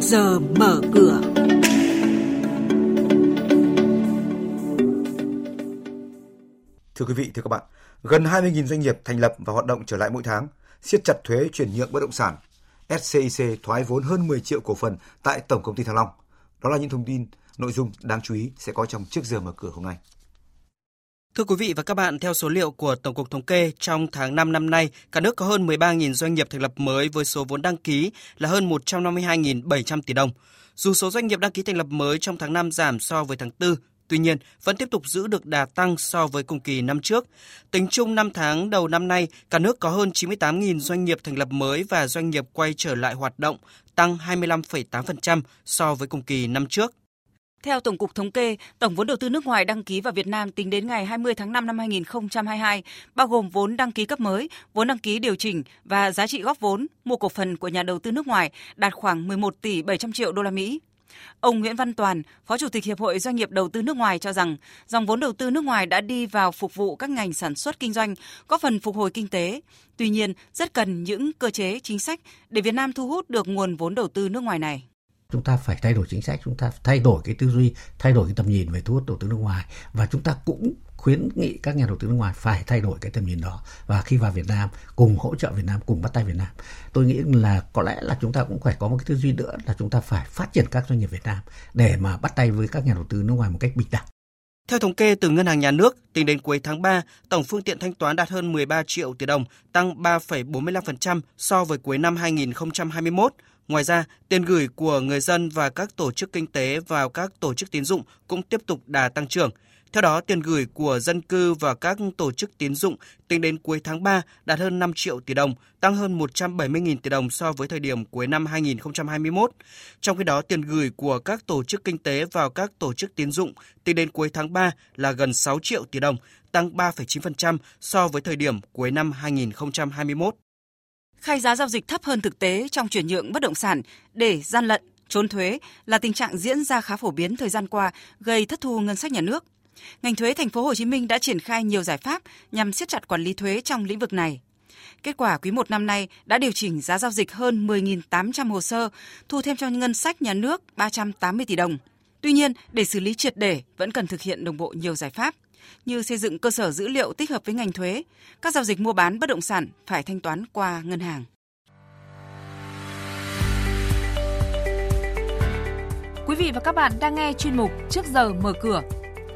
giờ mở cửa. Thưa quý vị, thưa các bạn, gần 20.000 doanh nghiệp thành lập và hoạt động trở lại mỗi tháng, siết chặt thuế chuyển nhượng bất động sản. SCIC thoái vốn hơn 10 triệu cổ phần tại Tổng công ty Thăng Long. Đó là những thông tin, nội dung đáng chú ý sẽ có trong trước giờ mở cửa hôm nay. Thưa quý vị và các bạn, theo số liệu của Tổng cục Thống kê, trong tháng 5 năm nay, cả nước có hơn 13.000 doanh nghiệp thành lập mới với số vốn đăng ký là hơn 152.700 tỷ đồng. Dù số doanh nghiệp đăng ký thành lập mới trong tháng 5 giảm so với tháng 4, tuy nhiên vẫn tiếp tục giữ được đà tăng so với cùng kỳ năm trước. Tính chung 5 tháng đầu năm nay, cả nước có hơn 98.000 doanh nghiệp thành lập mới và doanh nghiệp quay trở lại hoạt động, tăng 25,8% so với cùng kỳ năm trước. Theo Tổng cục Thống kê, tổng vốn đầu tư nước ngoài đăng ký vào Việt Nam tính đến ngày 20 tháng 5 năm 2022, bao gồm vốn đăng ký cấp mới, vốn đăng ký điều chỉnh và giá trị góp vốn mua cổ phần của nhà đầu tư nước ngoài đạt khoảng 11 tỷ 700 triệu đô la Mỹ. Ông Nguyễn Văn Toàn, Phó Chủ tịch Hiệp hội Doanh nghiệp Đầu tư nước ngoài cho rằng, dòng vốn đầu tư nước ngoài đã đi vào phục vụ các ngành sản xuất kinh doanh, có phần phục hồi kinh tế. Tuy nhiên, rất cần những cơ chế chính sách để Việt Nam thu hút được nguồn vốn đầu tư nước ngoài này chúng ta phải thay đổi chính sách, chúng ta thay đổi cái tư duy, thay đổi cái tầm nhìn về thu hút đầu tư nước ngoài. Và chúng ta cũng khuyến nghị các nhà đầu tư nước ngoài phải thay đổi cái tầm nhìn đó. Và khi vào Việt Nam, cùng hỗ trợ Việt Nam, cùng bắt tay Việt Nam. Tôi nghĩ là có lẽ là chúng ta cũng phải có một cái tư duy nữa là chúng ta phải phát triển các doanh nghiệp Việt Nam để mà bắt tay với các nhà đầu tư nước ngoài một cách bình đẳng theo thống kê từ Ngân hàng Nhà nước, tính đến cuối tháng 3, tổng phương tiện thanh toán đạt hơn 13 triệu tỷ đồng, tăng 3,45% so với cuối năm 2021. Ngoài ra, tiền gửi của người dân và các tổ chức kinh tế vào các tổ chức tín dụng cũng tiếp tục đà tăng trưởng. Theo đó, tiền gửi của dân cư và các tổ chức tín dụng tính đến cuối tháng 3 đạt hơn 5 triệu tỷ đồng, tăng hơn 170.000 tỷ đồng so với thời điểm cuối năm 2021. Trong khi đó, tiền gửi của các tổ chức kinh tế vào các tổ chức tín dụng tính đến cuối tháng 3 là gần 6 triệu tỷ đồng, tăng 3,9% so với thời điểm cuối năm 2021 khai giá giao dịch thấp hơn thực tế trong chuyển nhượng bất động sản để gian lận, trốn thuế là tình trạng diễn ra khá phổ biến thời gian qua, gây thất thu ngân sách nhà nước. Ngành thuế thành phố Hồ Chí Minh đã triển khai nhiều giải pháp nhằm siết chặt quản lý thuế trong lĩnh vực này. Kết quả quý 1 năm nay đã điều chỉnh giá giao dịch hơn 10.800 hồ sơ, thu thêm cho ngân sách nhà nước 380 tỷ đồng. Tuy nhiên, để xử lý triệt để vẫn cần thực hiện đồng bộ nhiều giải pháp như xây dựng cơ sở dữ liệu tích hợp với ngành thuế, các giao dịch mua bán bất động sản phải thanh toán qua ngân hàng. Quý vị và các bạn đang nghe chuyên mục Trước giờ mở cửa.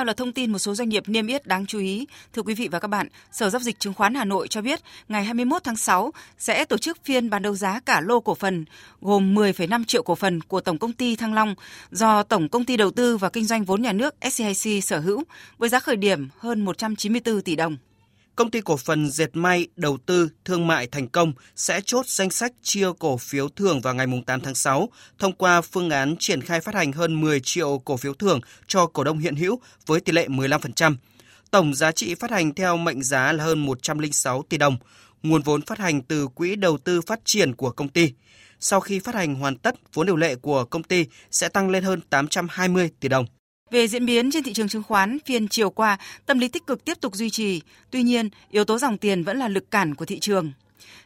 Theo là thông tin một số doanh nghiệp niêm yết đáng chú ý. Thưa quý vị và các bạn, Sở Giao dịch Chứng khoán Hà Nội cho biết ngày 21 tháng 6 sẽ tổ chức phiên bán đấu giá cả lô cổ phần gồm 10,5 triệu cổ phần của Tổng công ty Thăng Long do Tổng công ty Đầu tư và Kinh doanh vốn nhà nước SCIC sở hữu với giá khởi điểm hơn 194 tỷ đồng. Công ty cổ phần Dệt may Đầu tư Thương mại Thành công sẽ chốt danh sách chia cổ phiếu thưởng vào ngày 8 tháng 6 thông qua phương án triển khai phát hành hơn 10 triệu cổ phiếu thưởng cho cổ đông hiện hữu với tỷ lệ 15%. Tổng giá trị phát hành theo mệnh giá là hơn 106 tỷ đồng, nguồn vốn phát hành từ quỹ đầu tư phát triển của công ty. Sau khi phát hành hoàn tất, vốn điều lệ của công ty sẽ tăng lên hơn 820 tỷ đồng. Về diễn biến trên thị trường chứng khoán, phiên chiều qua, tâm lý tích cực tiếp tục duy trì. Tuy nhiên, yếu tố dòng tiền vẫn là lực cản của thị trường.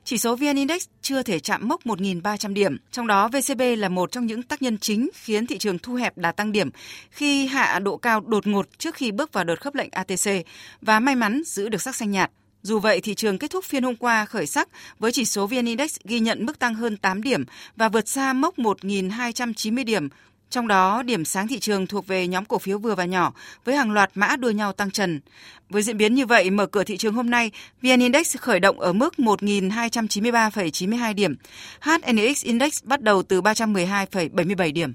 Chỉ số VN Index chưa thể chạm mốc 1.300 điểm, trong đó VCB là một trong những tác nhân chính khiến thị trường thu hẹp đà tăng điểm khi hạ độ cao đột ngột trước khi bước vào đợt khớp lệnh ATC và may mắn giữ được sắc xanh nhạt. Dù vậy, thị trường kết thúc phiên hôm qua khởi sắc với chỉ số VN Index ghi nhận mức tăng hơn 8 điểm và vượt xa mốc 1.290 điểm trong đó, điểm sáng thị trường thuộc về nhóm cổ phiếu vừa và nhỏ với hàng loạt mã đua nhau tăng trần. Với diễn biến như vậy, mở cửa thị trường hôm nay, VN Index khởi động ở mức 1.293,92 điểm, HNX Index bắt đầu từ 312,77 điểm.